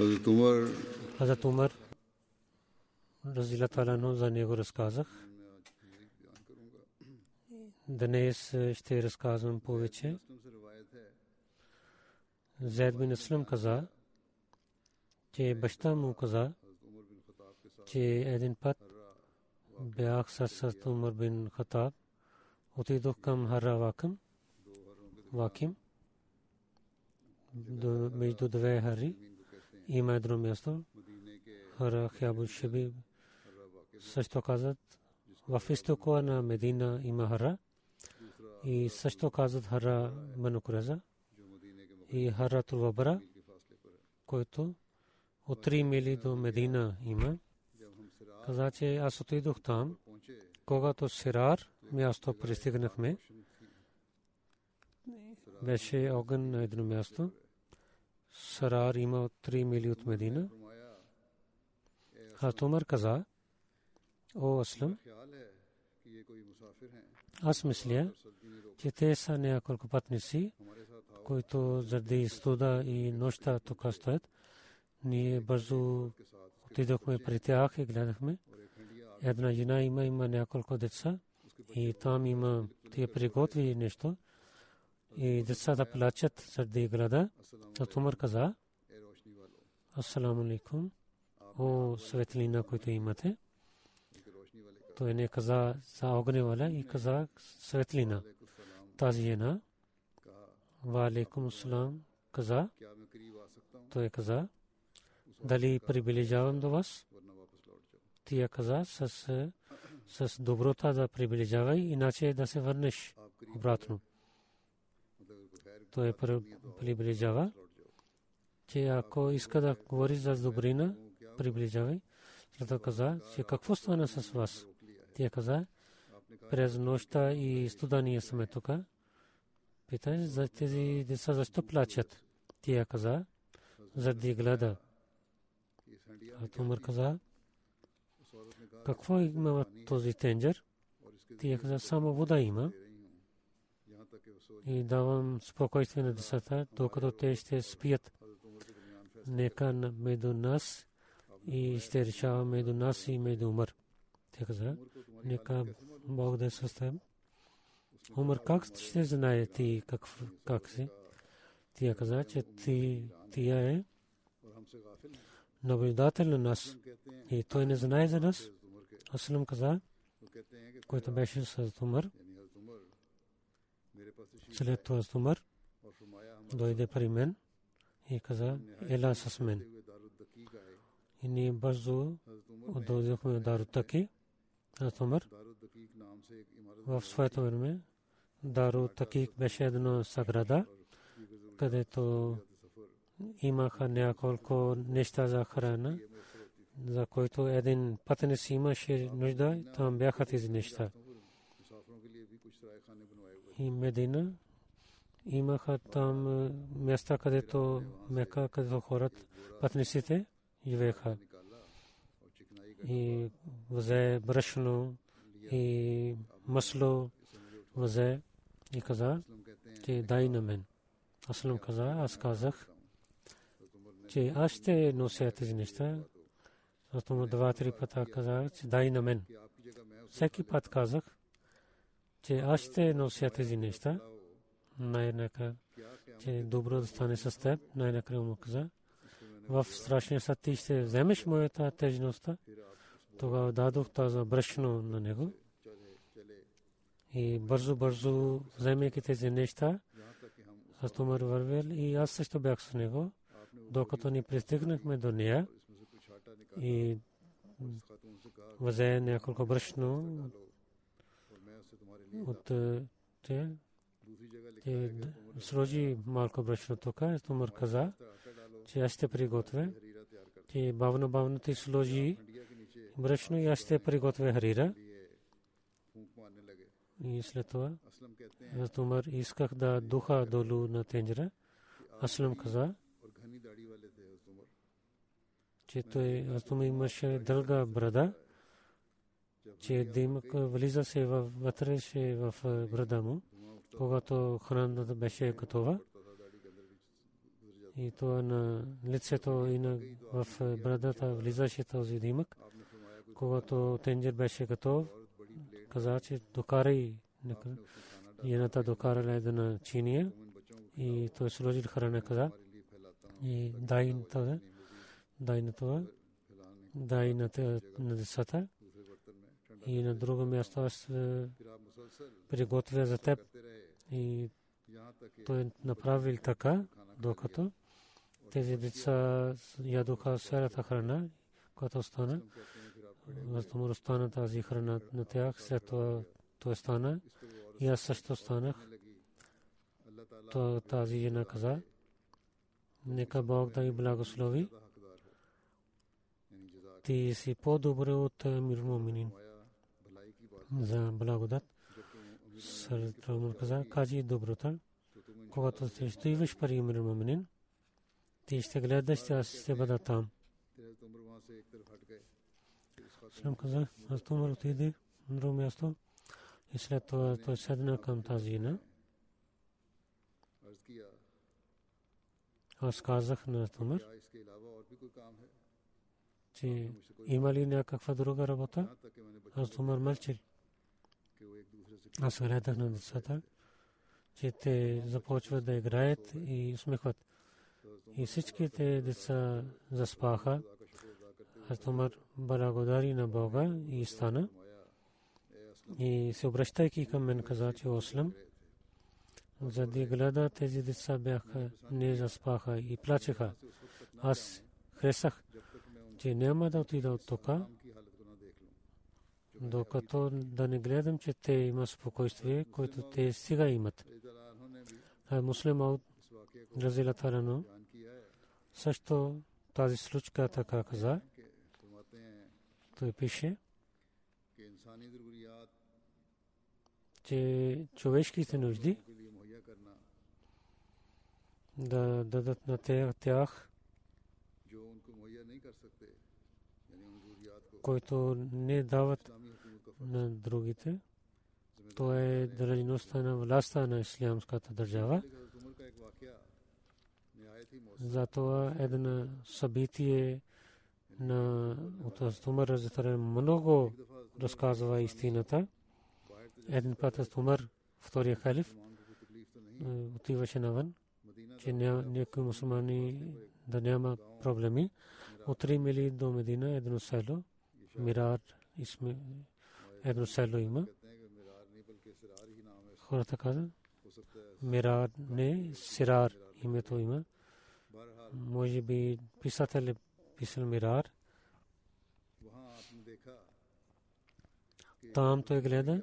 حضرت عمر Хазрат Умар Разила Талано за него разказах. Днес ще разказвам повече. Зайд бин Аслам каза, че баща му каза, че един път бях с Умар бин Хатаб, отидох към Хара Вакъм, Ваким, между две хари, има едно място, Хара Хябу Шабиб, също казват, в изтока на Медина има Хара, и също казват Хара Банукуреза, и Хара Турвабара, който от 3 мили до Медина има. Каза, че аз отидох там, когато Сирар място пристигнахме. Беше огън на едно място. Сарар има от 3 мили от Медина. Хатумар каза, о Аслам, аз мисля, че те са няколко пътници, които заради студа и нощта тук стоят. Ние бързо отидохме при тях и гледахме. Една жена има, има няколко деца и там има тия приготви нещо. И децата плачат заради глада. Умар каза, Асаламу алейкум, о светлина, които имате. Той не каза за огневала и каза светлина. Тази жена, валейкум асалам, каза, той каза, дали приближавам до вас? Тия каза с, с доброта да приближавай, иначе да се върнеш обратно. Той приближава, че ако иска да говори за добрина, приближавай. След каза, че какво стана с вас? Тя каза, през нощта и студания сме тук. Питай за тези деца защо плачат. Тя каза, заради глада. А Тумър каза, какво има този тенджер? Тя каза, само вода има. И давам спокойствие на децата, докато те ще спият. Нека между нас и ще решава между нас и между Умър. Тя каза, нека Бог да е с теб. Умър, как ще знае ти как, как си? Тя каза, че ти, тия е наблюдател на нас. И той не знае за нас. Аслам каза, който беше с Умър. След това с Умър дойде при мен и каза, ела с мен. И ние бързо дойдохме в Дару Таки. Аз Умър в своето време Дару Таки беше едно саграда, където имаха няколко неща за храна, за който един пътенец имаше нужда, там бяха тези неща. И Медина имаха там места, където Мека, където хората, пътниците живееха. И взе брашно и масло взе и каза, че дай на мен. Аслам каза, аз казах, че аз ще нося тези неща. Аз му два-три пъта казах, че дай на мен. Всеки път казах, че аз ще нося тези неща. Най-накрая, че добро да стане с теб. Най-накрая му каза, в страшния съд ти ще вземеш моята тежността. Тогава дадох тази брашно на него. И бързо, бързо, вземайки тези неща, аз Тумар вървел и аз също бях с него, докато ни пристигнахме до нея и взе няколко брашно от те, те сложи малко брашно тук, Тумар каза, че аз ще приготвя, че бавно бавно ти сложи брашно и аз ще приготвя харира. И след това аз Умар исках да духа долу на тенджера. Аслам каза, че той аз Умар имаше дълга брада, че димък влиза се вътре се в брада му, когато храната беше готова. И това на лицето и на в брадата влизаше този димък. Когато тенджер беше готов, каза, че докарай едната докарала една чиния и той сложил храна каза и дай това, дай на това, дай на децата и на друго място аз приготвя за теб и той направил така, докато тези деца ядоха сферата храна, която стана. Възможно стана тази храна на тях, след това той стана и аз също станах. То тази жена каза, нека Бог да ви благослови. Ти си по-добре от мирмоминин. За благодат. Съртрамър каза, кажи доброта. Когато ще стоиш пари мирмоминин, ти ще гледаш, аз ще бъда там. Слам каза, аз тумър отиде на друго място. И след това той седна към тази жена. Аз казах на Тумър, че има ли някаква друга работа? Аз Тумър мълчил. Аз гледах на децата, че те започват да играят и усмихват. И всичките деца заспаха. Аз Тумър благодари на Бога и стана. И се обръщайки към мен каза, че Ослам, за да гледа тези деца бяха, не заспаха и плачеха. Аз хресах, че няма да отида от тук, докато да не гледам, че те имат спокойствие, което те сега имат. А муслим от Разилатарано също тази случка така каза. Той пише, че човешките нужди да дадат на тях, които не дават на другите. То е държаността на властта на ислямската държава. Затова едно събитие на от Умар много разказва истината. Един път с Умар, втория халиф, отиваше навън, че някои мусулмани да няма проблеми. От три мили до Медина едно село, Мирар, едно село има. Хората казват, Мирар не, Сирар името има. Може би писател е писал Мирар. Там той гледа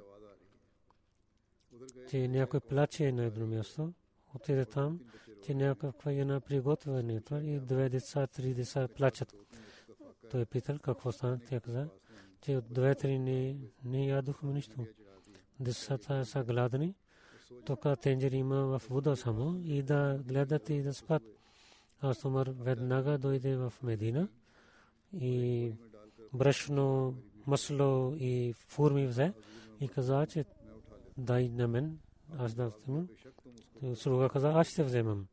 че някой плаче на едно място, отиде там, че някаква една приготвяне и две деца, три деца плачат. Той е питал какво стана. Тя каза, че от две-три не, не ядохме нищо. Децата са гладни. Тук тенджер има в вода само и да гледат и да спят. Аз Умар веднага дойде в Медина и брашно масло и фурми взе и каза, че дай на мен, аз да вземам. Слуга каза, аз ще вземам.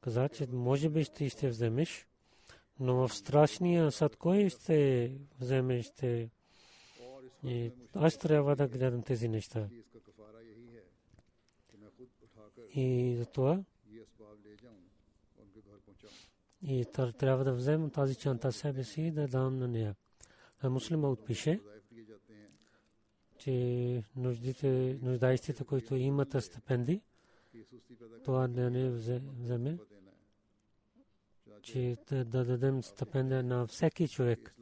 Каза, че може би ще, ще вземеш, но в страшния съд кой ще вземе, ще... И аз трябва да гледам тези неща. И за това и трябва да вземем тази чанта себе си да дам на нея. А муслима отпише, че нуждаещите, които имат стипенди, това да не вземе че да дадем стипендия на всеки човек.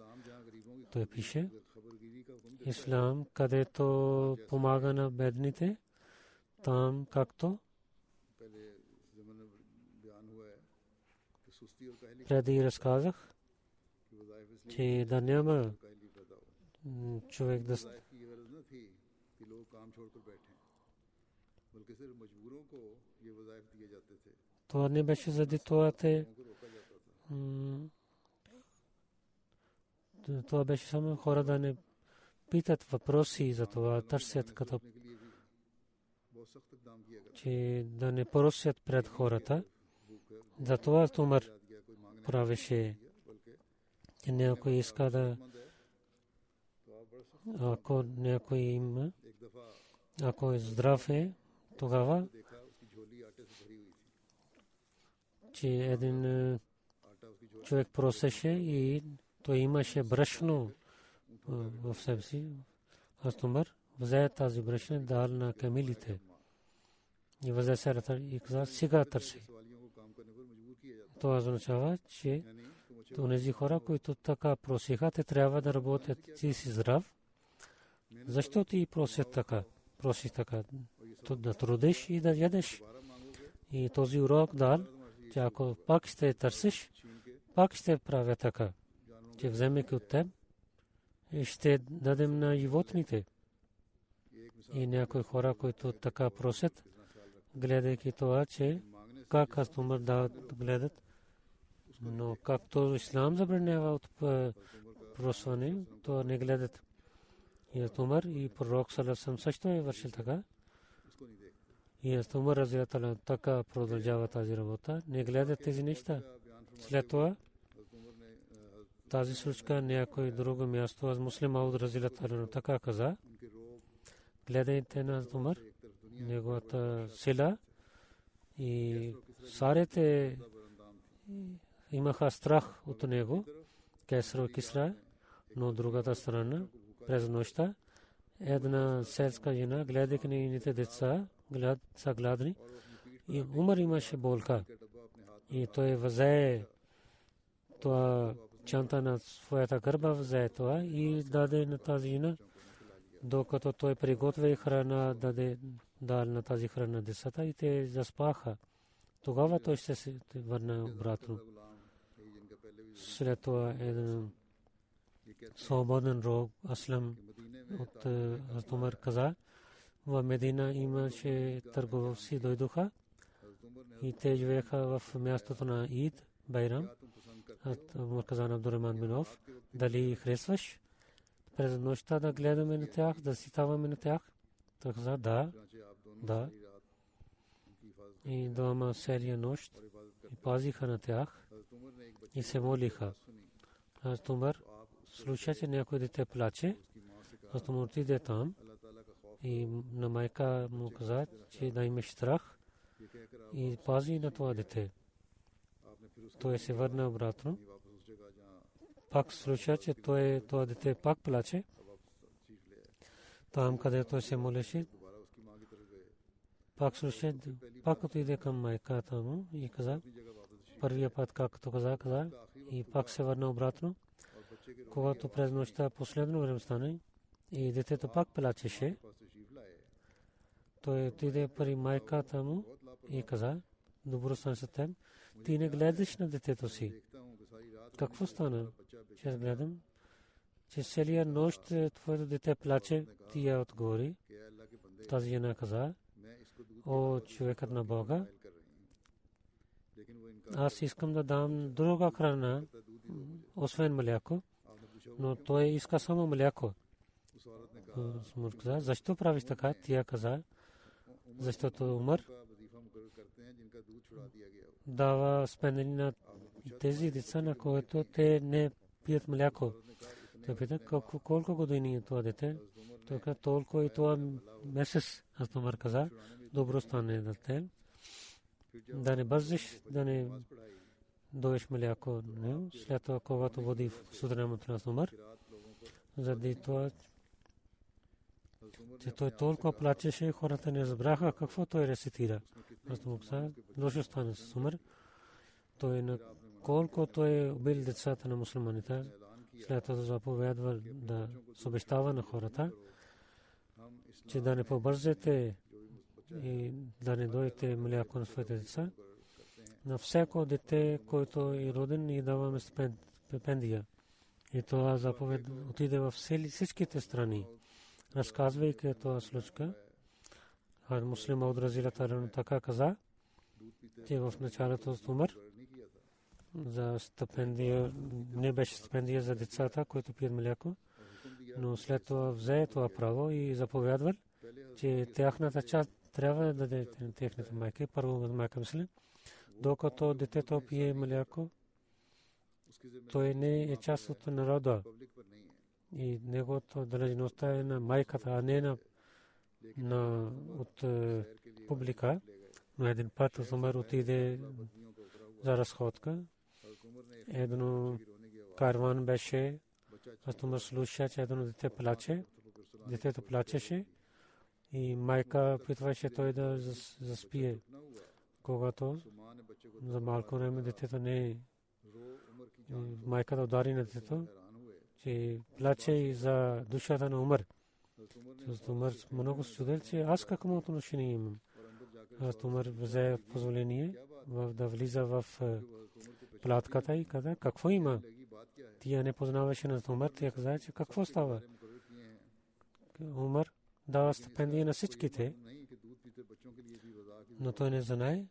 Той пише, Ислам, където помага на бедните, там както преди разказах, че да няма човек да това не беше заради това, те това беше само хора да не питат въпроси за това, търсят като че да не просят пред хората. Затова Тумар правеше, че някой иска да ако някой има, ако е здрав е, тогава, че един човек просеше и то имаше брашно в себе си. Аз умър, взе тази брашна, дал на камилите. И взе серата и каза, сега търси. Това означава, че тези хора, които така просиха, те трябва да работят ти си здрав. Защо ти просят така? Проси така. Да трудиш и да ядеш. И този урок дал, че ако пак ще търсиш, пак ще правя така, че вземеки от теб, ще дадем на животните. И някои хора, които така просят, гледайки това, че как кастомер да гледат, но както ислам забранява от е, просване, то не гледат. И Атумар и пророк Салесам също е вършил така. И Атумар Разиятала така продължава тази работа. Не гледат тези неща. След това тази случка е някой друго място. Аз муслим Ауд Разилатарно така каза. Гледайте на Умар, неговата сила и сарите имаха страх от него, Кесро Кисра, но другата страна през нощта една селска жена, гледайки нейните деца, глед, са гладни и Умар имаше болка. И той възе това чанта на своята гърба взе това и даде на тази жена, докато той приготвя храна, даде дал на тази храна децата и те заспаха. Тогава той ще се върне обратно. След това един свободен рог Аслам от е, Азумар каза, в Медина имаше търговци дойдоха и те живееха в мястото на Ид, Байрам казан Абдурахман Бинов, дали харесваш? През нощта да гледаме на тях, да ситаваме на тях. Той каза, да, да. И двама серия нощ и пазиха на тях и се молиха. Аз Тумър слуша, че някой дете плаче. Аз Тумър отиде там и на майка му каза, че да имаш страх и пази на това дете той се върна обратно. Пак слуша, че той, това дете пак плаче. Там, къде той се молеше, пак слуша, пак отиде към майката му и каза, първия път, както каза, каза, и пак се върна обратно. Когато през нощта последно време стане и детето пак плачеше, той отиде при майката му и каза, добро съм с теб. Ти не гледаш на детето си. Какво стана? Че гледам, че целия нощ е, твоето дете плаче, ти я отгори. Тази жена каза, о, човекът на Бога, аз искам да дам друга храна, освен мляко, но той иска само мляко. Защо правиш така? Тя каза, защото умър дава спенени на тези деца, на които те не пият мляко. Той пита, колко, години е това дете? Той каза, толкова и това месец. Аз Умар каза, добро стане да те. Да не бързиш, да не доеш мляко. Не. След това, когато води в сутрина му на Умар, заради това, че той толкова плачеше, хората не разбраха какво той рецитира. Аз му каза, лошо стане с Умар. Той на колко той е убил децата на мусулманите, след това заповядва да се обещава на хората, че да не побързете и да не дойте мляко на своите деца. На всяко дете, който е роден, и даваме стипендия. И това заповед отиде в всичките страни. Разказвайки това случка, Хар Муслим от Разилата така каза, че в началото с умър. За стипендия, не беше стипендия за децата, които пият мляко, но след това взе това право и заповядвал, че тяхната част трябва да даде техните майки, първо майка мисли, докато детето пие мляко, той не е част от народа. И неговото дължността е на майката, а не на, на от е, публика. Но един път Умар отиде за разходка. Едно карван беше, аз Умар слуша, че едно дете плаче. Детето плачеше и майка питваше той да заспие. Когато за малко време детето не е майката удари на детето, че плаче и за душата на Умар. Защото Умар много че аз какво отношение имам. Аз Умар взе позволение да влиза в платката и каза, какво има? Тя не познаваше на Умар, тя каза, че какво става? Умар дава стипендия на всичките, но той не знае,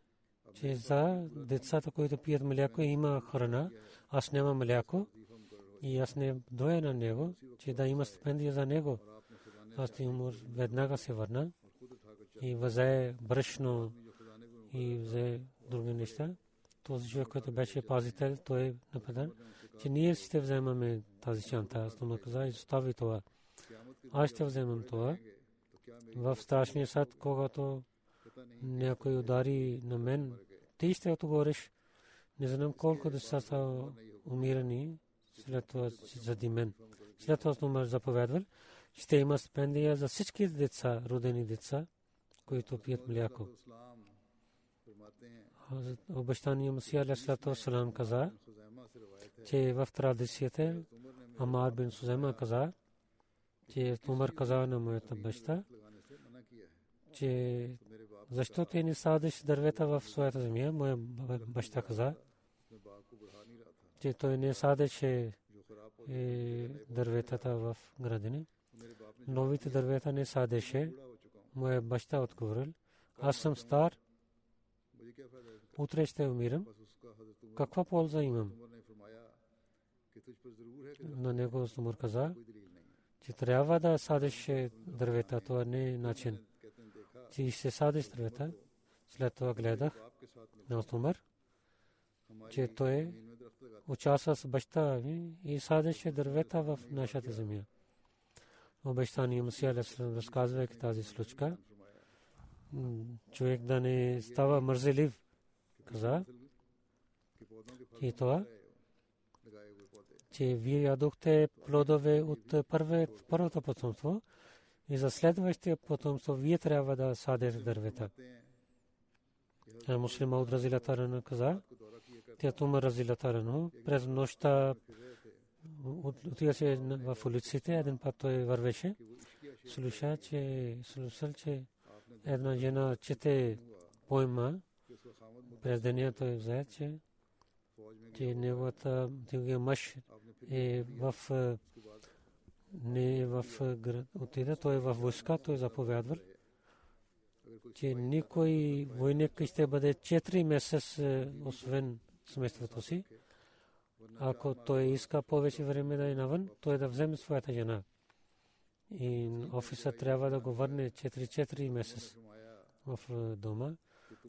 че за децата, които пият мляко, има храна, аз нямам мляко и аз не доя на него, че да има стипендия за него. Аз ти умор веднага се върна и взе брашно и взе други неща. Този човек, който беше пазител, той е нападан, че ние ще вземаме тази чанта. Му каза, изостави това. Аз ще вземам това. В страшния сад, когато някой удари на мен, ти ще отговориш. Не знам колко деца са умирани след това заради мен. След това Умар заповядвал, ще има стипендия за всички деца, родени деца, които пият мляко. Обещания Масия Алейхиссалату Салам каза, че в традицията Амар бин Сузема каза, че Умар каза на моята баща, че защо ти не садиш дървета в своята земя? Моя баща каза, че той не садеше дърветата в градини. Новите дървета не садеше. Моя баща отговорил, аз съм стар, утре ще умирам. Каква полза имам? На него Сумар каза, че трябва да садиш дървета, това не е начин. Че ще садиш дървета. След това гледах на Сумар, че той участва с баща ми и садеше дървета в нашата земя. Обещание Мусия Алейхиссалам разказвайки тази случка, човек да не става мързелив, каза, и това, че вие ядохте плодове от първото потомство и за следващия потомство вие трябва да садете дървета. Муслим Ауд Разилата каза, тя Умар Разилата през нощта отида се в улиците, един път той вървеше, слуша, че, слушал, че една жена чете поема, през деня той взе, че, че неговата мъж е в не е в град, отида, той е в войска, той заповядвал, че никой войник ще бъде 4 месец освен семейството си. Ако той иска повече време да е навън, той да вземе своята жена. И офисът трябва да го върне 4-4 месец в дома.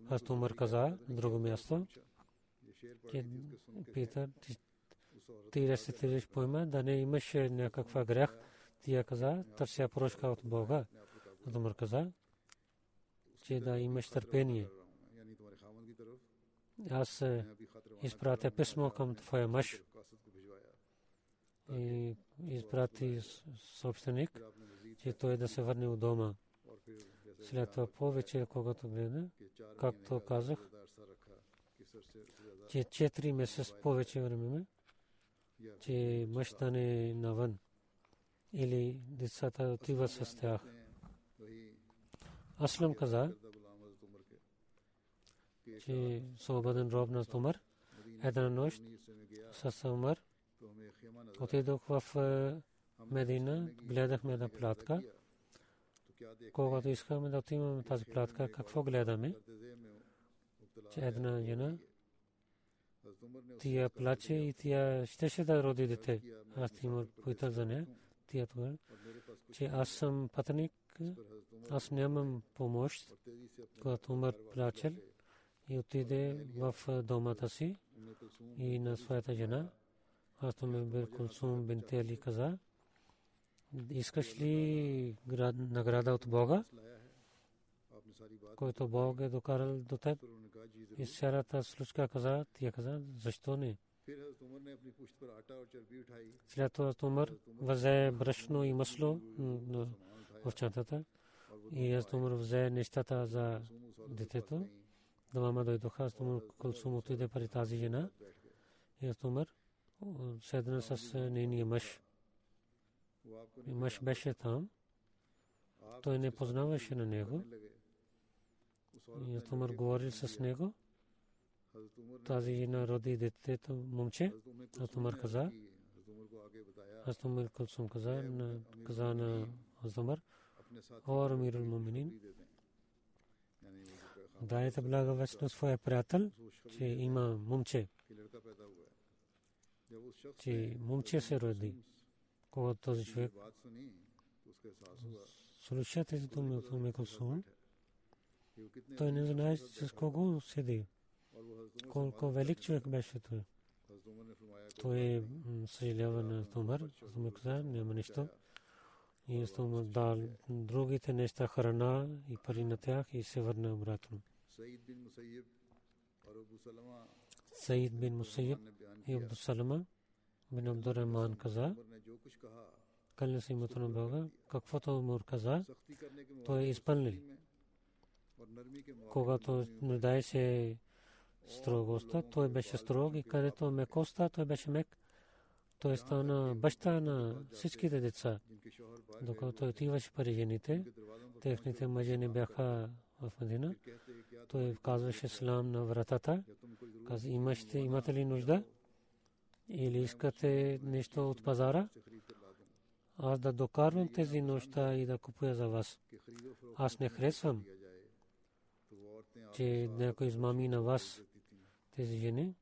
Аз Умар каза друго място, че Питър, ти реститираш поема, да не имаш някаква грях. Тя каза, търся прошка от Бога. Умар каза, че да имаш търпение. Аз изпратя писмо към твоя мъж и изпрати собственик, че той да се върне от дома. След това повече, когато гледа, както казах, че 4 месеца повече време, че мъж да не навън или децата отива с тях. Аслам каза, че свободен роб на Умар, една нощ с Умар, отидох в Медина, гледахме една платка. Когато искаме да отиваме тази платка, какво гледаме? Че една жена, тя плаче и тя щеше да роди дете. Аз Тимур питах за нея. Тя това, че аз съм пътник, аз нямам помощ, когато Умар плачел и отиде в домата си и на своята жена. Аз то ме бил Кулсум бинте каза, искаш ли награда от Бога, който Бог е докарал до теб? И цялата случка каза, тя каза, защо не? След това Умар взе брашно и масло в чантата и аз Умар взе нещата за детето. Двама дойдоха, аз Умар Кулсум отиде при тази жена и аз Умар седна с нейния мъж. И мъж беше там. Той не познаваше на него. И Умар говорил с него. Тази жена роди детето момче. Аз Умар каза. Аз Умар Кулсум каза, каза на Азумар. О, Амирул Муминин. Дайте благовест на своя приятел, че има момче че момче се роди. Когато този човек слуша тези думи от Уме Кулсум, той не знае с кого седи. Колко велик човек беше той. Той съжалява на Тумар, Тумар каза, няма нищо. И Тумар дал другите неща храна и пари на тях и се върна обратно. Саид бин Мусайиб и Абдусалама бин Абдурахман каза, кълня се името на Бога, каквото Умар каза, той е изпълнил. Когато нуждае се строгостта, той беше строг и където мекостта, той беше мек. Той стана баща на всичките деца. Докато отиваше при жените, техните мъже не бяха в Медина. Той казваше слам на вратата. Каза, имате, имате ли нужда? Или искате нещо от пазара? Аз да докарвам тези нощта и да купуя за вас. Аз не харесвам, че някой измами на вас тези жени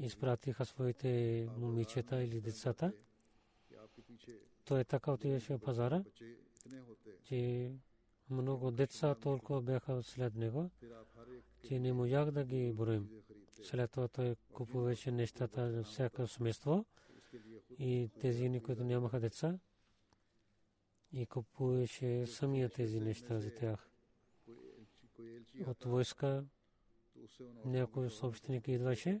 изпратиха своите момичета или децата. Той така отиваше в пазара, че много деца толкова бяха след него, че не можах да ги броим. След това той купуваше нещата за всяко семейство и тези, които нямаха деца, и купуваше самия тези неща за тях. От войска някой собственик идваше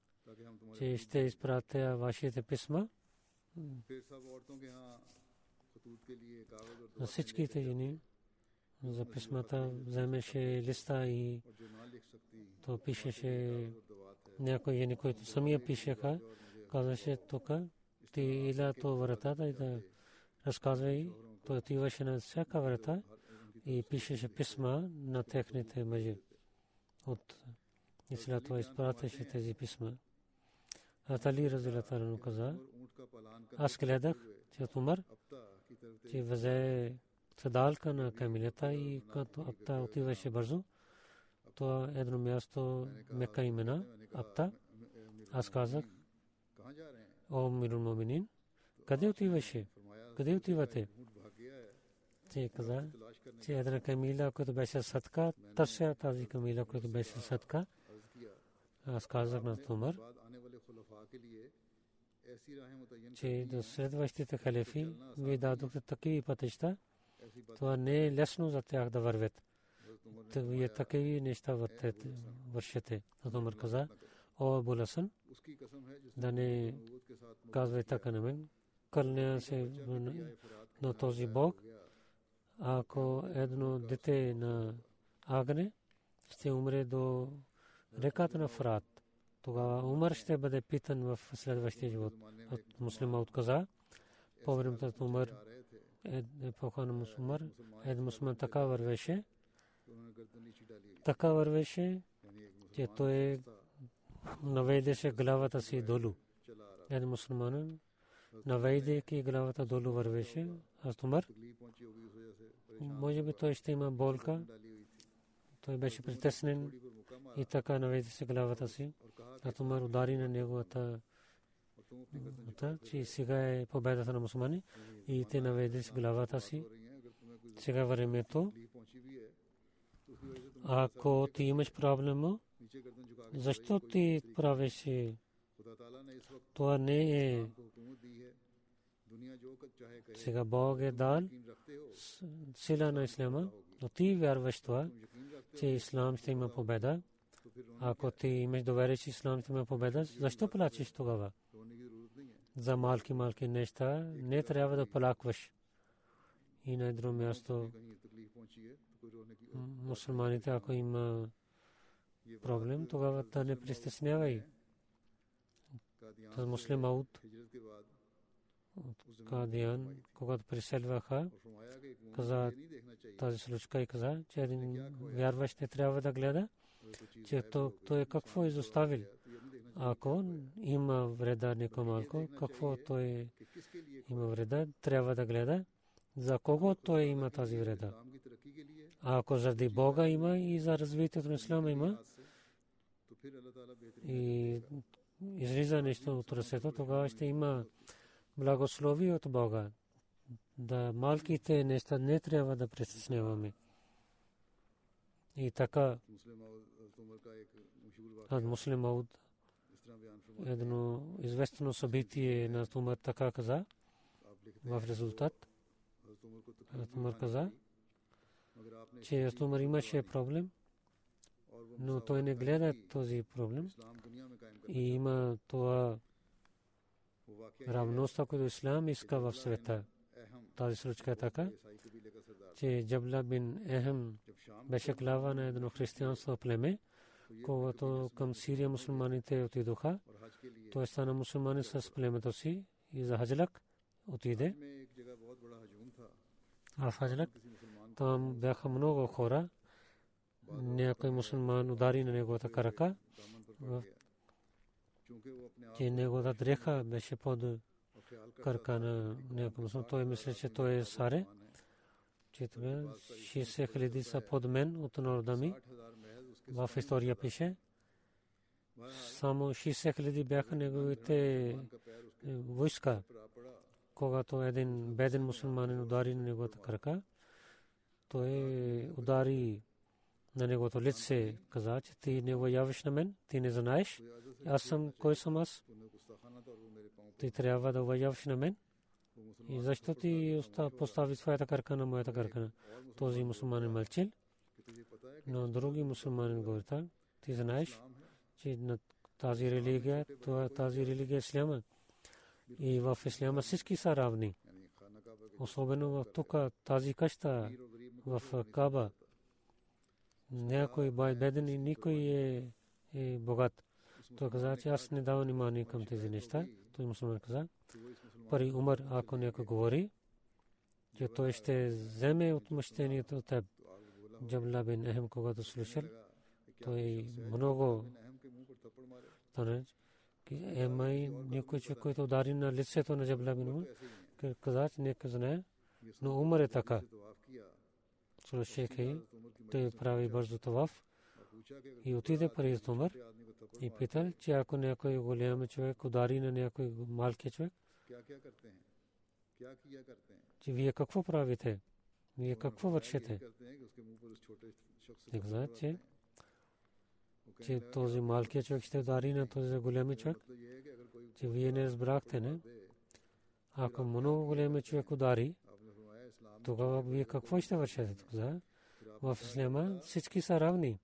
че ще изпратя вашите писма на всичките жени за писмата вземеше листа и то пишеше някои жени, които самия пишеха, казваше тук, ти иля то вратата и да разказвай. Той отиваше на всяка врата и пишеше писма на техните мъже. От и след това изпратеше тези писма. Атали Разилатарано каза, аз гледах, че Умар, че взе седалка на камилета и като Апта отиваше бързо, то едно място Мека имена, Апта. Аз казах, о Мирул Моминин, къде отиваше? Къде отивате? Те каза, че една камила, която беше садка, търся тази камила, която беше садка. Аз казах на Тумар, че до следващите халифи ви дадохте такива пътища, това не е лесно за тях да вървят. Вие такива неща вършите. Тумар каза, о Абуласан, да не казвай така на мен, кълня се на този Бог, ако едно дете на агне ще умре до реката на Фрат. Тогава Умар ще бъде питан в следващия живот. От муслима отказа. По времето на Умар, епоха на Умар, един мусулман така вървеше, така вървеше, че той наведеше главата си долу. Един мусулманин наведейки главата долу вървеше, аз Умар, може би той ще има болка, той беше притеснен и така наведе се главата си. А Тумар удари на неговата че сега е победата на мусулмани и те наведе с главата си. Сега времето, ако ти имаш проблема, защо ти правиш това не е сега Бог е дал сила на Ислама, но ти вярваш това, че Ислам ще има победа. Ако ти имаш доверие, че Ислам ще има победа, защо плачеш тогава? За малки малки неща не трябва да плакваш. И на друго място мусулманите, ако има проблем, тогава да не пристеснявай. Муслим Ауд от Кадиян, когато преселваха, каза тази случка и каза, че един вярващ не трябва да гледа, че той какво е изоставил. Ако има вреда някой малко, какво той има вреда, трябва да гледа. За кого той има тази вреда. А ако заради Бога има и за развитието на Ислама има, и излиза нещо от ръцето, тогава ще има. благослови от Бога. Да малките неща не трябва да притесняваме. И така, от муслим Ауд, едно известно събитие на Тумар така каза, в резултат, Тумар каза, че Тумар имаше проблем, но той не гледа този проблем и има това равността, която Ислам иска в света. Тази случка е така, че Джабла бин Ехем беше глава на едно християнство племе, когато към Сирия мусулманите отидоха. Той стана мусулмани с племето си и за Хаджлак отиде. А в Хаджлак там бяха много хора. Някой мусулман удари на неговата карака че неговата дреха беше под карка на някакъв Той мисля, че той е саре. Че 60 хиляди са под мен от народа ми. В история пише. Само 60 хиляди бяха неговите е, войска. Когато един беден мусулманин удари на неговата крака, той удари на неговото лице, каза, че ти не явиш на мен, ти не знаеш, аз съм, кой съм аз? Ти трябва да уважаваш на мен. И защо ти постави своята карка на моята карка? Този мусулманин мълчил. Но други мусулманин говорят, ти знаеш, че на тази религия, тази религия е исляма. И в исляма всички са равни. Особено в тук тази къща в Каба. Някой беден и никой е, е богат Той каза, че аз не давам внимание към тези неща. Той мусулман каза, пари Умар, ако някой говори, че той ще вземе отмъщението от теб. Джабла бин Ахем, когато слушал, той много тънъч. Емай някой човек, който удари на лицето на Джабла бин Умар, каза, че нека знае, но Умар е така. Слушайки, той прави бързо таваф и отиде при Умар и питал, че ако някой голям човек удари на някой малки човек, че вие какво правите? Вие какво вършите? Не знаят, че че този малкият човек ще удари на този голям човек, че вие не разбрахте, не? Ако много голям човек удари, тогава вие какво ще вършите? В Ислама всички са равни.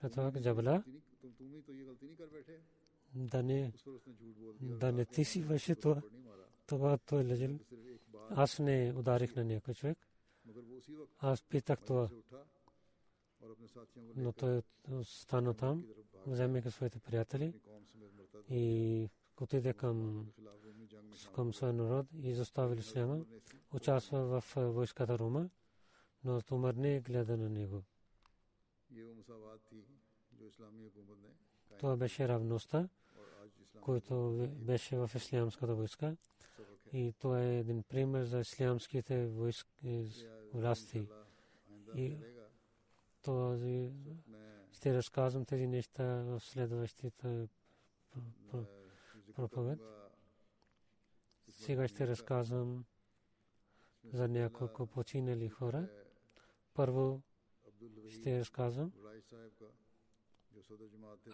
Това Джабла да не да не ти си върши това. Това той лежал. Аз не ударих на някой човек. Аз питах това. Но той стана там, вземайки своите приятели и отиде към, към своя народ и заставили Исляма. Участва в войската Рума, но Умар не гледа на него. Това беше равността, който беше в ислямската войска. И това е един пример за ислямските войски власти. И този ще разказвам тези неща в следващите проповед. Сега ще разказвам за няколко починали хора. Първо ще разказвам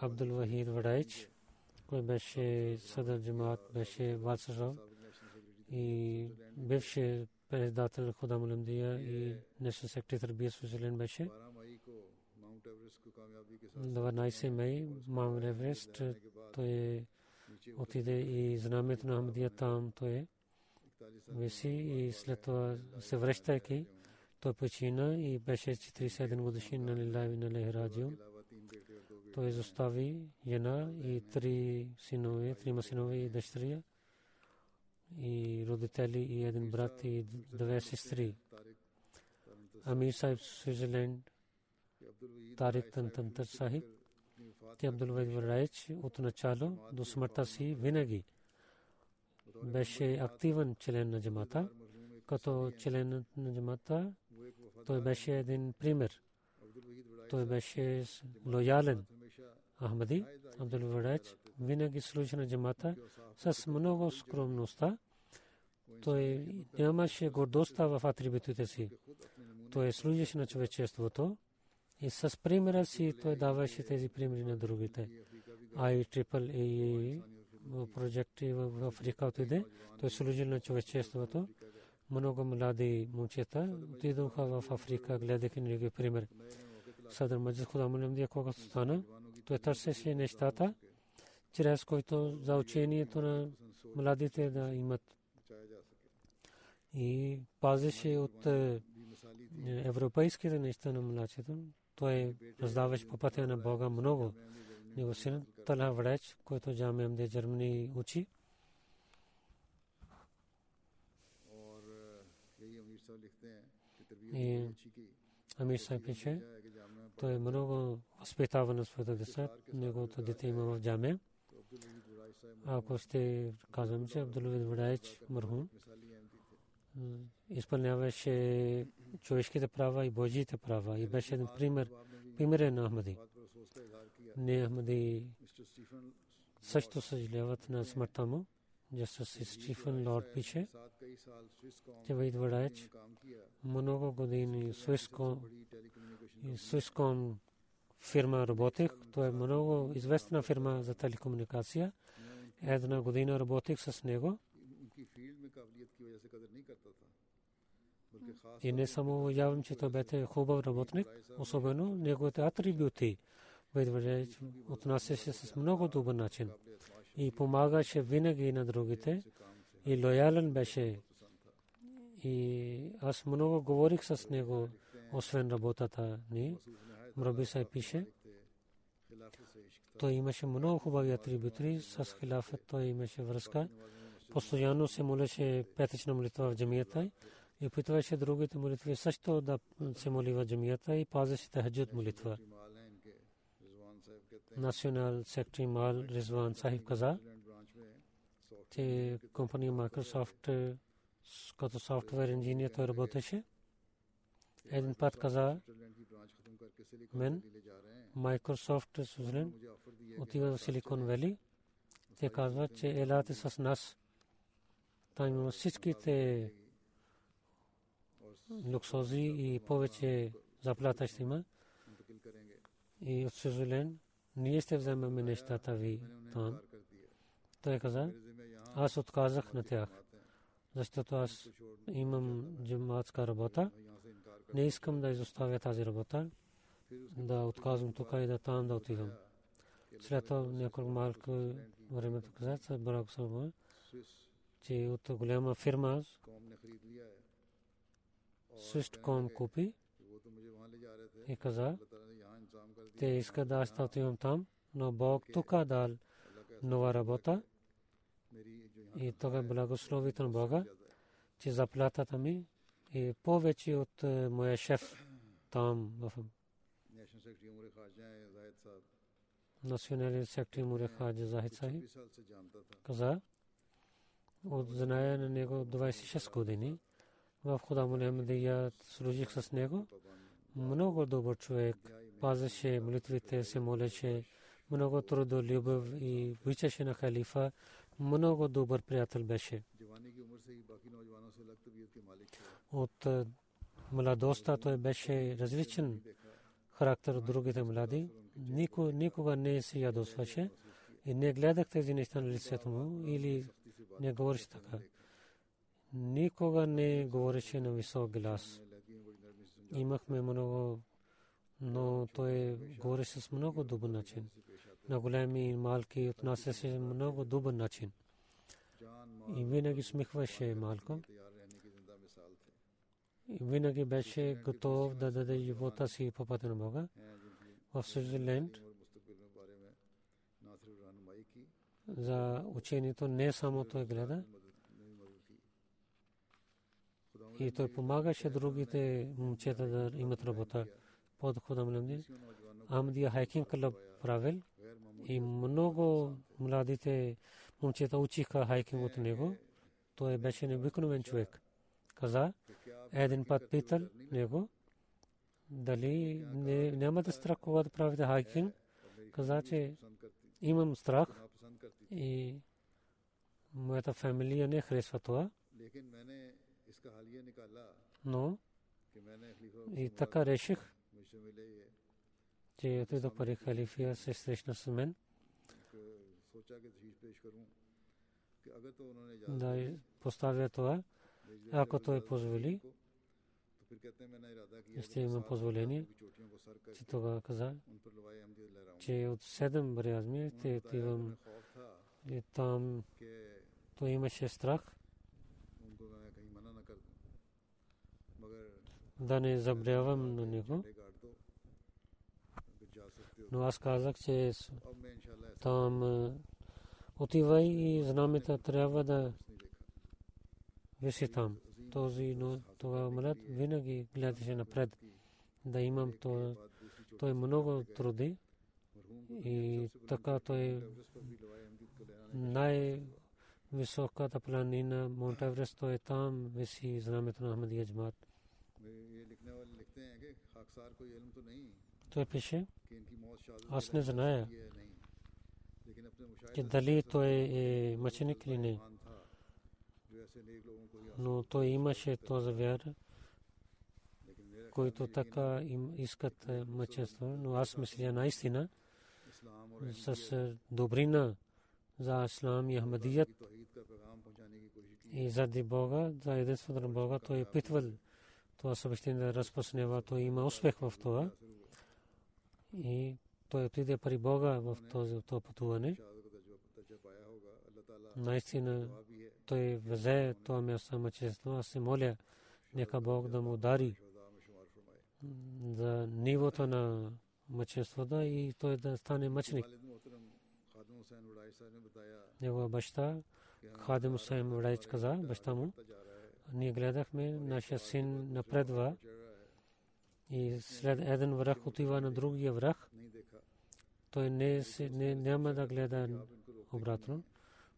Абдул Вахид Вадайч, кой беше съдър джамаат, беше Ватсаров и бивше председател Худа Муламдия и National Secretary Търбия Свизерленд беше. 12 май Маунт Еврест той отиде и знамето на Хамдия там той виси и след това се връщайки той почина и беше 47 годишен на Лилави на Лехраджио. Той изостави жена и три синове, трима синове и дъщеря и родители и един брат и две сестри. Амир Сайб Свизерленд, Тарик Тантантър Сахиб, те Абдул Вайд от начало до смъртта си винаги беше активен член на джамата. Като член на джамата той беше един пример. Той беше лоялен. Ахмади, Абдул Вадач, винаги служи на джамата с много скромността. Той нямаше гордостта в атрибутите си. Той служеше на човечеството и с примера си той даваше тези примери на другите. I Triple A проекти в Африка отиде. Той служи на човечеството. Много млади момчета отидоха в Африка, гледаха негови пример. Садър Маджид Худа Мулямдия, когато стана, той търсеше нещата, чрез които за учението на младите да имат. И пазеше от европейските неща на младите. Той раздаваше по пътя на Бога много. Него син Талха Врач, който Джамия Амде Джермани учи. И Амир Сайб пише, той е много възпитава на своите деца, неговото дете има в джамия. Ако ще казвам, че Абдулвид Вадайч Мархум изпълняваше човешките права и Божиите права и беше един пример, пример на Ахмади. Не Ахмади също съжаляват на смъртта му. Justice Stephen Lord пише, че Вейд Вадач много години Swisscom фирма работех. Това е много известна фирма за телекомуникация. Една година работех с него. И не само явам, че той беше хубав работник, особено неговите атрибути. Отнасяше с много добър начин и помагаше винаги на другите и лоялен беше. И аз много говорих с него, освен работата ни. Мраби се пише, той имаше много хубави атрибути с хилафът, той имаше връзка. Постоянно се молеше петъчна молитва в джамията и опитваше другите молитви също да се моли в джамията и пазеше тахаджуд молитва. Национал сектори Мал Ризван Сахиб каза, че компания Microsoft като софтуер инженер той работеше. Един път каза, мен Microsoft Switzerland отива в Силикон Вели. Те казват, че елате с нас. Там има всичките луксози и повече заплата ще има. И от Сузулен ние ще вземем нещата ви там. Той каза, аз отказах на тях, защото аз имам джаматска работа. Не искам да изоставя тази работа, да отказвам тук и да там да отивам. След това няколко малко времето каза, Салма, че от голяма фирма Swisscom купи и каза, те искат да аз отивам там, но Бог тук дал нова работа и това е благословите на Бога, че заплатата ми е повече от моя шеф там в национален сектор Муре Хаджа Захид Сахиб каза, от знае на него 26 години в Худа Мулемдия служих с него. Много добър човек, пазеше молитвите, се молеше, много трудолюбив и обичаше на халифа, много добър приятел беше. От младостта той беше различен характер от другите млади. Никога не се ядосваше и не гледах тези неща на лицето му или не говореше така. Никога не говореше на висок глас. Имахме много, но той говореше с много добър начин. На големи и малки отнасяше много добър начин. И винаги смихваше малко. И винаги беше готов да даде живота си по пътя на Бога. В Свизерленд за учението не само той гледа, и той помагаше другите момчета да имат работа под хода Мламдин. Амдия хайкинг клуб правил и много младите момчета учиха хайкинг от него. Той беше необикновен човек. Каза, един път питал него, дали няма да страх, когато правите хайкинг. Каза, че имам страх и моята фамилия не харесва това. Но и така реших, че отидох пари халифия се срещна с мен. Да поставя това, ако той позволи, ще има позволение, че това каза, че от седем бриазми те отивам и там той имаше страх. Да не забравям на него. Но аз казах, че там отивай и знамето трябва да виси там. Този, но това млад винаги гледаше напред. Да имам това. Той много труди и така той най-високата планина Монт Еврест, той там виси знамето на Ахмадия Джмат. Той пише, аз не зная, че дали той е мъченик или не. Но той имаше този вяра, които така им искат мъченство. Но аз мисля наистина с добрина за ислам и ахмадият и заради Бога, за единството на Бога, той е питвал това съобщение разпространява, то има успех в това. И той отиде при Бога в този това пътуване. Наистина той взе това място на честно. Аз се моля, нека Бог да му удари за нивото на мъчеството и той да стане мъчник. Негова баща Хадим Усайм Враич каза, баща му, ние гледахме, нашия син напредва и след един враг отива на другия враг. Той не, не, няма да гледа обратно.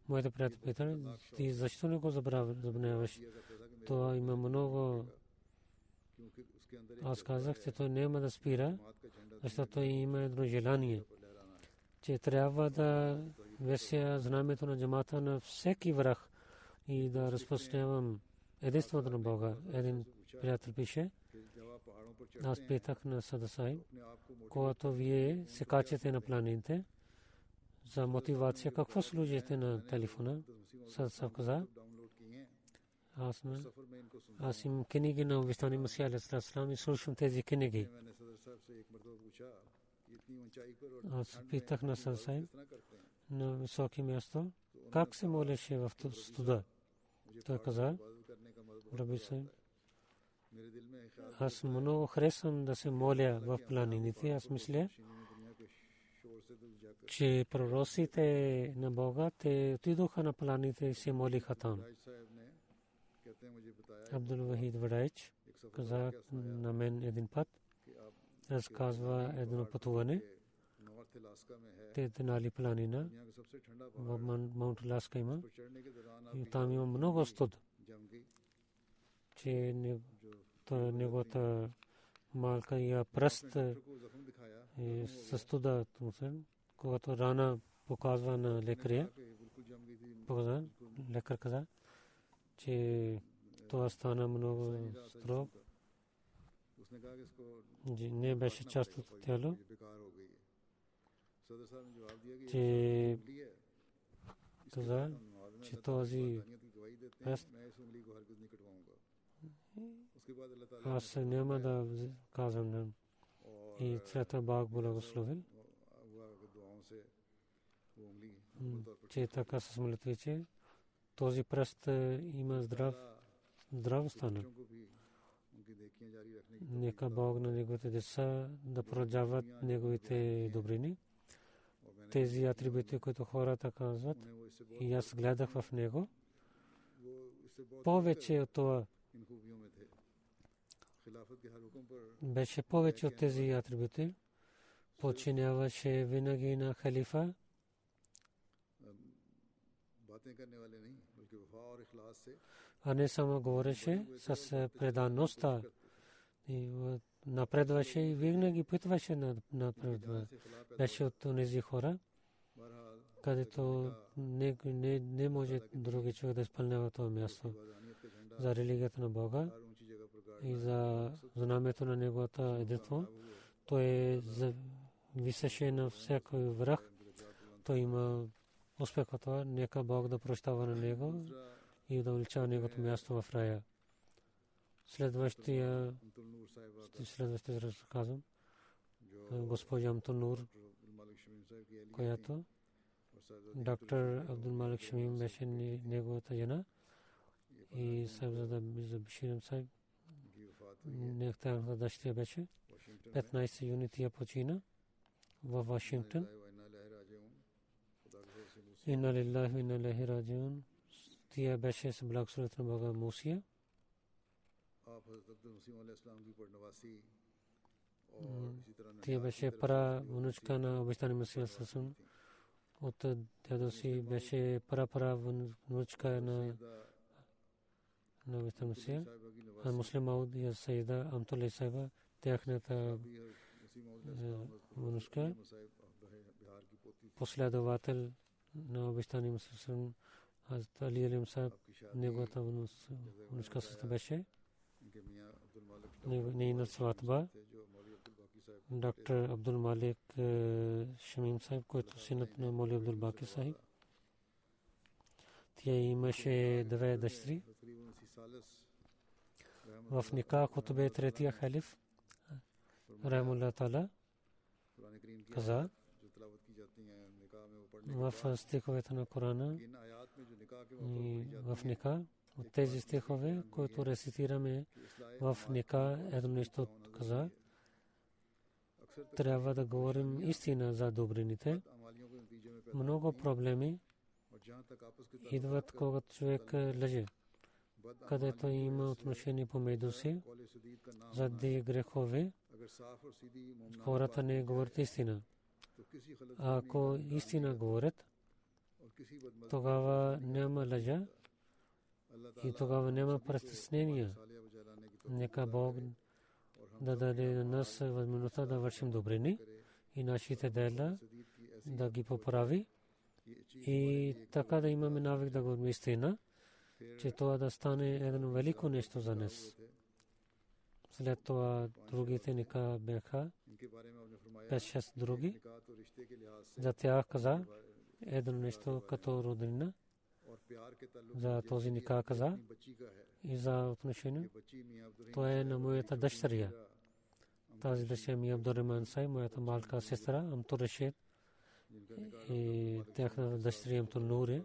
Моите приятели питат, ти защо не го забравяваш? То има много аз казах, че той няма да спира, защото има едно желание, че трябва да веся знамето на джамата на всеки враг и да разпространявам единството на Бога. Един приятел пише, аз питах на Садасай, когато вие се качате на планините, за мотивация, какво служите на телефона? Садасай каза, аз, аз им книги на обещани Масия Алисалам и слушам тези книги. Аз питах на Садасай на високи място, как се молеше в студа? Той каза, Раби Аз много харесвам да се моля в планините. Аз мисля, че пророците на Бога, те отидоха на планините и се молиха там. Абдул Вахид Вадаич каза на мен един път, разказва едно пътуване, те Тенали планина в Маунт Ласка има и там има много студ че неговата малка я пръст състуда Тумсен, когато рана показва на лекаря, лекар каза, че това стана много строг. Не беше част от тяло. Че каза, че този пръст аз няма да казвам нам. И цвета Бог благословил. Че е така се молите, че този пръст е, има здрав, здрав стана. Нека Бог на неговите деца да продължават неговите добрини. Тези атрибути, които хората казват, и аз гледах в него, повече от това беше повече от тези атрибути. Починяваше винаги на халифа. А не само говореше с преданността и напредваше и винаги питваше напредва. Беше от тези хора, където не, не, не може други човек да изпълнява това място за религията на Бога и за знамето на неговата единство. Той е висеше на всяко връх. Той има успех от това. Нека Бог да прощава на него и да увеличава неговото място в рая. Следващия, следващия разказвам, госпожа Амтунур, която ڈاکٹر عبد المالک شمیم بیشن نے گوتا جنا یہ صاحب زدہ بشیرم صاحب неговата дъщеря беше. 15 юни тя почина в Вашингтон. И на Лилах и на Лехи Раджиун. Тя беше с благословет на Бога Мусия. Тя беше пара внучка на обещане Мусия Сасун. От дядо си беше пара пара внучка на نوستانسلم سعیدہ امت اللہ صاحبہ تخنسہ اسل نوستان حضرت علی علیہ صاحبہ شیر نین الاکٹر عبد المالک شميم صاحب قوت السينت نمولى عبدالباک صاحبہ شيہ دريد دشري в Ника Кутбе третия халиф Рахмулла Тала каза в стиховете на Корана. и в Ника от тези стихове, които рецитираме в Ника, едно нещо каза. трябва да говорим истина за добрините. Много проблеми идват, когато човек лъже където има отношение помежду си, заради грехове, хората не говорят истина. А ако истина говорят, тогава няма лъжа и тогава няма престеснения. Нека Бог да даде на нас възможността да вършим добрини и нашите дела да ги поправи и така да имаме навик да говорим истина че това е да стане едно велико нещо за нас. След това другите ника бяха, пет-шест други. За тях каза едно нещо като роднина. За този ника каза и за отношение. То е на моята дъщеря. Тази дъщеря ми е Абдурман Сай, моята малка сестра, Амтур Рашид и тяхната дъщеря Амтур Нуре.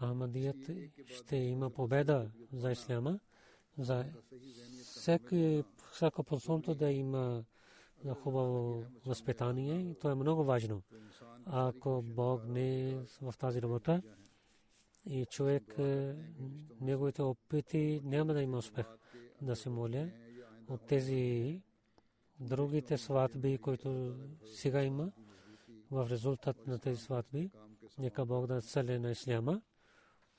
Ахмадият ще има победа за Исляма, за всяко посолство да има хубаво възпитание. То е много важно. Ако Бог не е в тази работа и човек е, неговите опити няма да има успех. Да се моля от тези другите сватби, които сега има в резултат на тези сватби. Нека Бог да е цели на Исляма.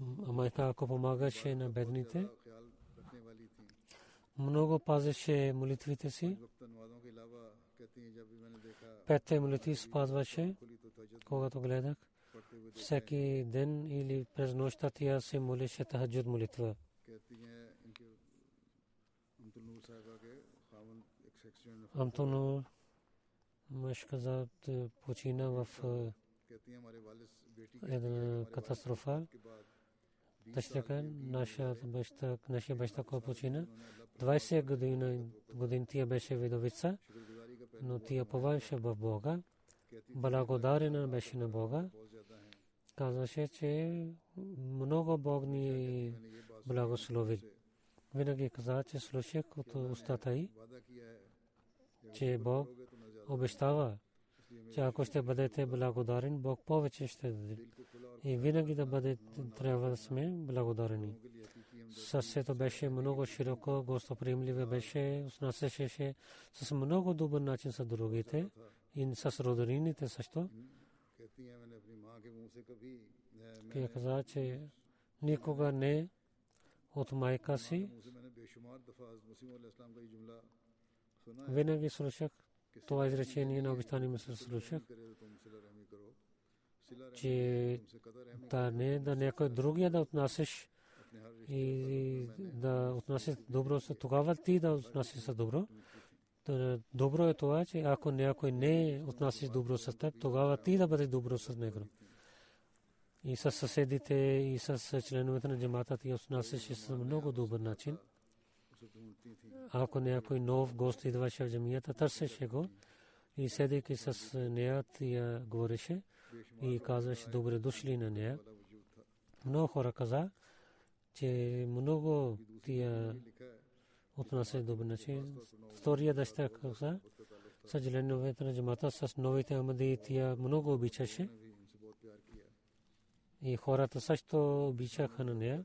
майта ако помагаше на бедните, много пазеше молитвите си. Петте молитви спазваше, когато гледах. Всеки ден или през нощта тя се молеше тахаджуд молитва. Антон мъжка за почина в една катастрофа. Тъщака, нашия баща, който почина, 20 година, тия беше видовица, но тия поваваше в Бога, благодарена беше на Бога. Казваше, че много Бог ни благослови. Винаги каза, че слушах от устата й, че Бог обещава че ако ще бъдете благодарен, Бог повече ще даде. И винаги да бъдете, трябва да сме благодарени. Сърцето беше много широко, гостоприемливе беше, отнасяше с много добър начин с другите и с роднините също. Тя каза, че никога не от майка си. Винаги слушах това изречение на обещани мисър слушах, че да не да някой другия да отнасяш и да отнасяш добро се тогава ти да отнасяш се добро. Добро е това, че ако някой не отнасяш добро с теб, тогава ти да бъдеш добро с него. И с съседите, и с членовете на джамата ти отнасяш с много добър начин. Ако някой нов гост идваше в джамията, търсеше го и седейки с нея, тя говореше и казваше добре дошли на нея. Много хора каза, че много тия отнася е до бначе. Втория дъщеря каза, съжаленовете на джамата с новите амади тя много обичаше. И хората също обичаха на нея.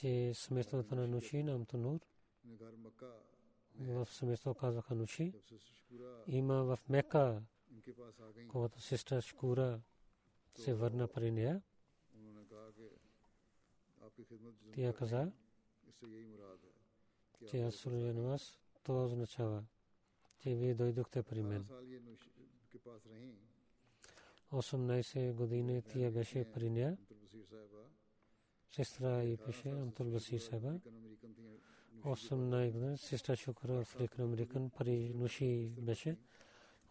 че семейството на Нуши на Амтул Нур, в семейство казваха Нуши, има в Мека, когато сестра Шкура се върна при нея, тя каза, че аз служа на вас, това означава, че вие дойдохте при мен. 18 години тя беше при нея. Сестра и пише Амтул Басир Саба. 18 години сестра Шукра Африкан Американ при Нуши беше.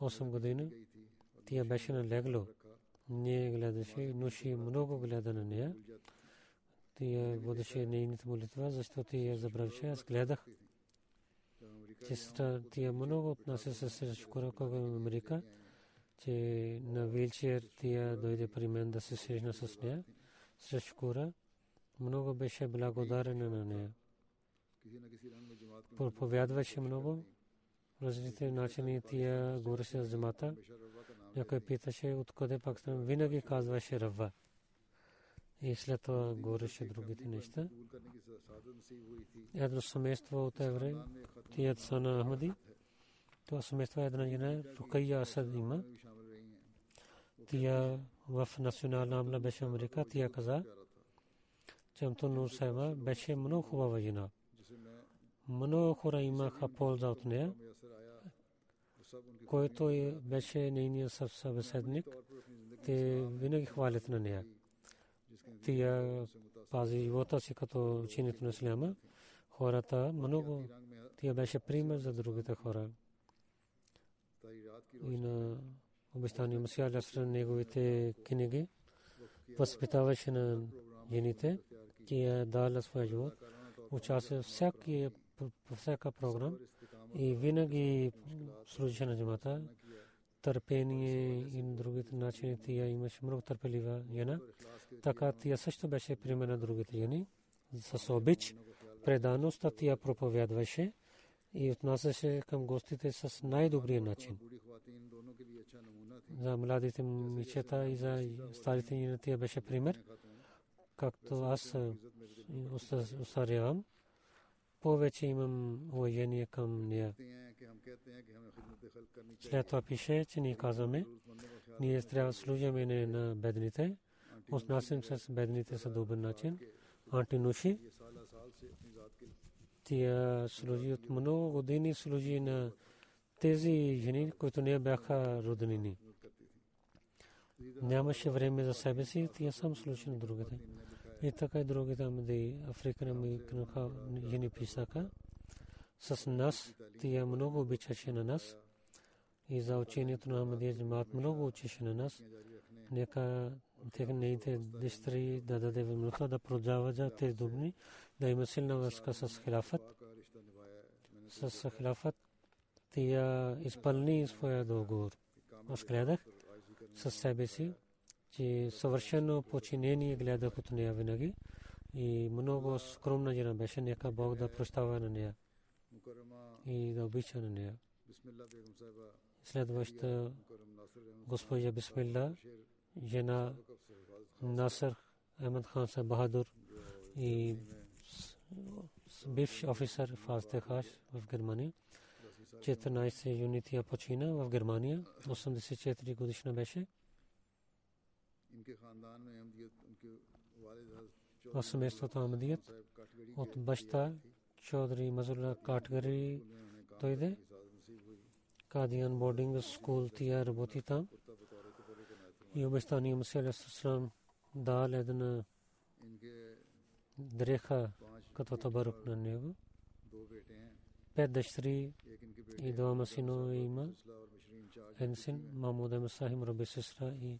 8 години тя беше на легло. Не гледаше. Нуши много гледа на нея. Тя водеше нейните молитва, защото я забравяше. Аз гледах. Сестра тя много отнася с Шукра, когато в Америка, че на вилчер тя дойде при мен да се срещна с нея. С Шукра много беше благодарена на нея. Проповядваше много. Различните начини тия говореше за джамата. Някой питаше откъде Пакистан. Винаги казваше Рава. И след това говореше другите неща. Едно семейство от евреи, тия са на Ахмади. Това семейство е една жена, Рукайя Асад има. Тия в национална амла беше Америка. Тия каза, че Амтун Нур Сайма беше много хубава жена. Много хора имаха полза от нея, който беше нейният събеседник. Те винаги хвалят на нея. Тя пази живота си като ученик на Исляма. Хората много, тя беше пример за другите хора. И на обещания Масия Алясран неговите книги възпитаваше на жените, тя дала своя живот, участва всяки всяка програма и винаги служеше на джамата. Търпение и другите начини тя имаше много търпелива жена. Така тя също беше пример на другите жени. С обич, преданост тя проповядваше и отнасяше към гостите с най-добрия начин. За младите момичета и за старите жени тя беше пример. Както аз остарявам, повече имам уважение към нея. След това пише, че ние казваме, ние трябва да служиме на бедните, отнасям се с бедните са добър начин. Антинуши, тя служи от много години, служи на тези жени, които не бяха роднини. Нямаше време за себе си, тя сам служи на другите. И така и другите амади Африкан Американ жени писаха. С нас тя много обичаше на нас. И за учението на Ахмадия Джамаат много учеше на нас. Нека техните дъщери да даде възможността да продължават тези добни, да има силна връзка с хилафът. С хилафът тя изпълни своя договор. Аз гледах със себе си че съвършено подчинение гледах от нея винаги и много скромна жена беше, нека Бог да прощава на нея и да обича на нея. Следваща госпожа Бисмилла, жена Насър Ахмед Хан Са Бахадур и бивш офисър в Астехаш в Германия. 14 юни тя почина в Германия, 84 годишна беше. В семейството Амадият от баща Чодри Мазула Катгари дойде. Кадиан бординг скул тия работи там. И обещания Масия Сасрам дал една дреха като табарук на него. Пет дъщери и двама синове има. Един син, Мамуд Масахим, Раби сестра и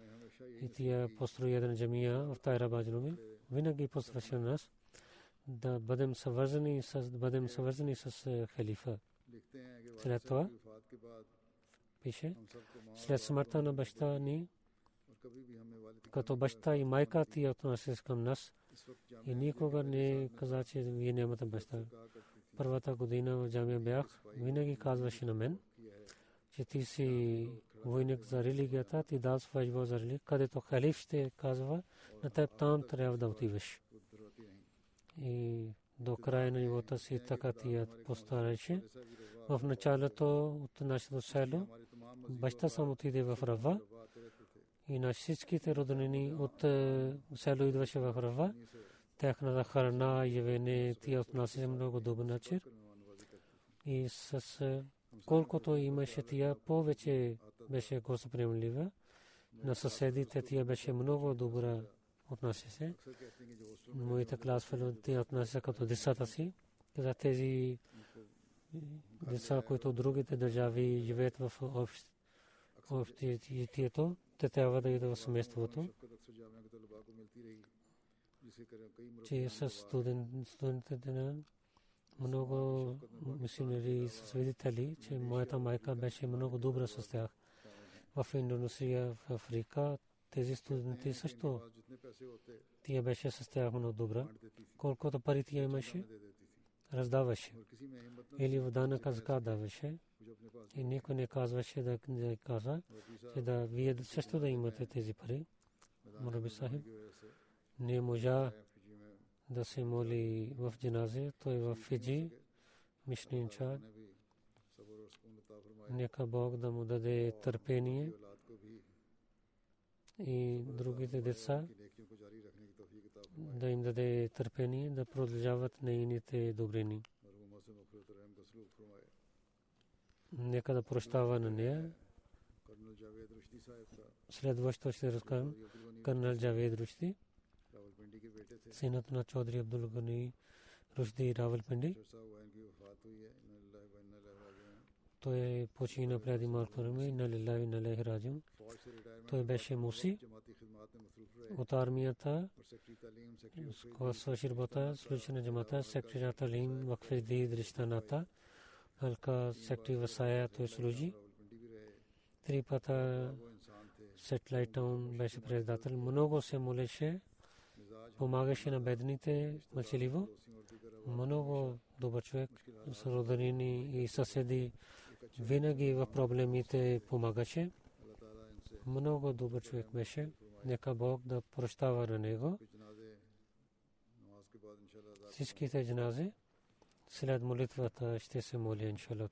и тия построи една джамия в Тайрабаджно ми. Винаги посвеща нас да бъдем съвързани с, да бъдем съвързани с халифа. След това пише, след смъртта на баща ни, като баща и майка ти отнася към нас и никога не каза, че вие нямате баща. Първата година в джамия бях, винаги казваше на мен, че ти си войник за религията, ти дал своя живот за религия, където халиф ще казва, на теб там трябва да отиваш. И до края на живота си така тия е постареше. В началото от нашето село баща сам отиде в Рава и на всичките роднини от е, село идваше в Рава. Тяхната храна, явене, тия отнасяше много добър начин. И с е, колкото имаше тия повече беше гостоприемлива. На съседите тя беше много добра отнася се. Моите класфело тя отнася като децата си. За тези деца, които другите държави живеят в общието, те трябва да идват в семейството. Че нали, с студентите на много мисионери и свидетели, че моята майка беше много добра с тях. в Индонезия, в Африка, тези студенти също. Тия беше с тях много добра. Колкото пари тия имаше, раздаваше. Или в дана казка даваше. И никой не казваше да каза, че да вие също да имате тези пари. Може би сахим. Не можа да се моли в джиназия. Той в Фиджи, Мишнинчар. Нека Бог да му даде търпение и другите деца да им даде търпение да продължават нейните добрини. Нека да прощава на нея. Следващо ще разкажем Карнал Джавед Рушти, синът на Чодри Абдул Гани Рушди Равалпинди. той почина преди малко време на лилави на лех раджун той беше муси от армията с кого свърши работа случай на джамата секретаря талим вакфе ди дристаната алка секретари васая той служи три пата сателайт таун беше председател много се молеше помагаше на бедните мълчаливо много добър човек с роднини и съседи винаги в проблемите помагаше. Много добър човек беше. Нека Бог да прощава на него. Всичките джанази след молитвата ще се моли, иншаллах.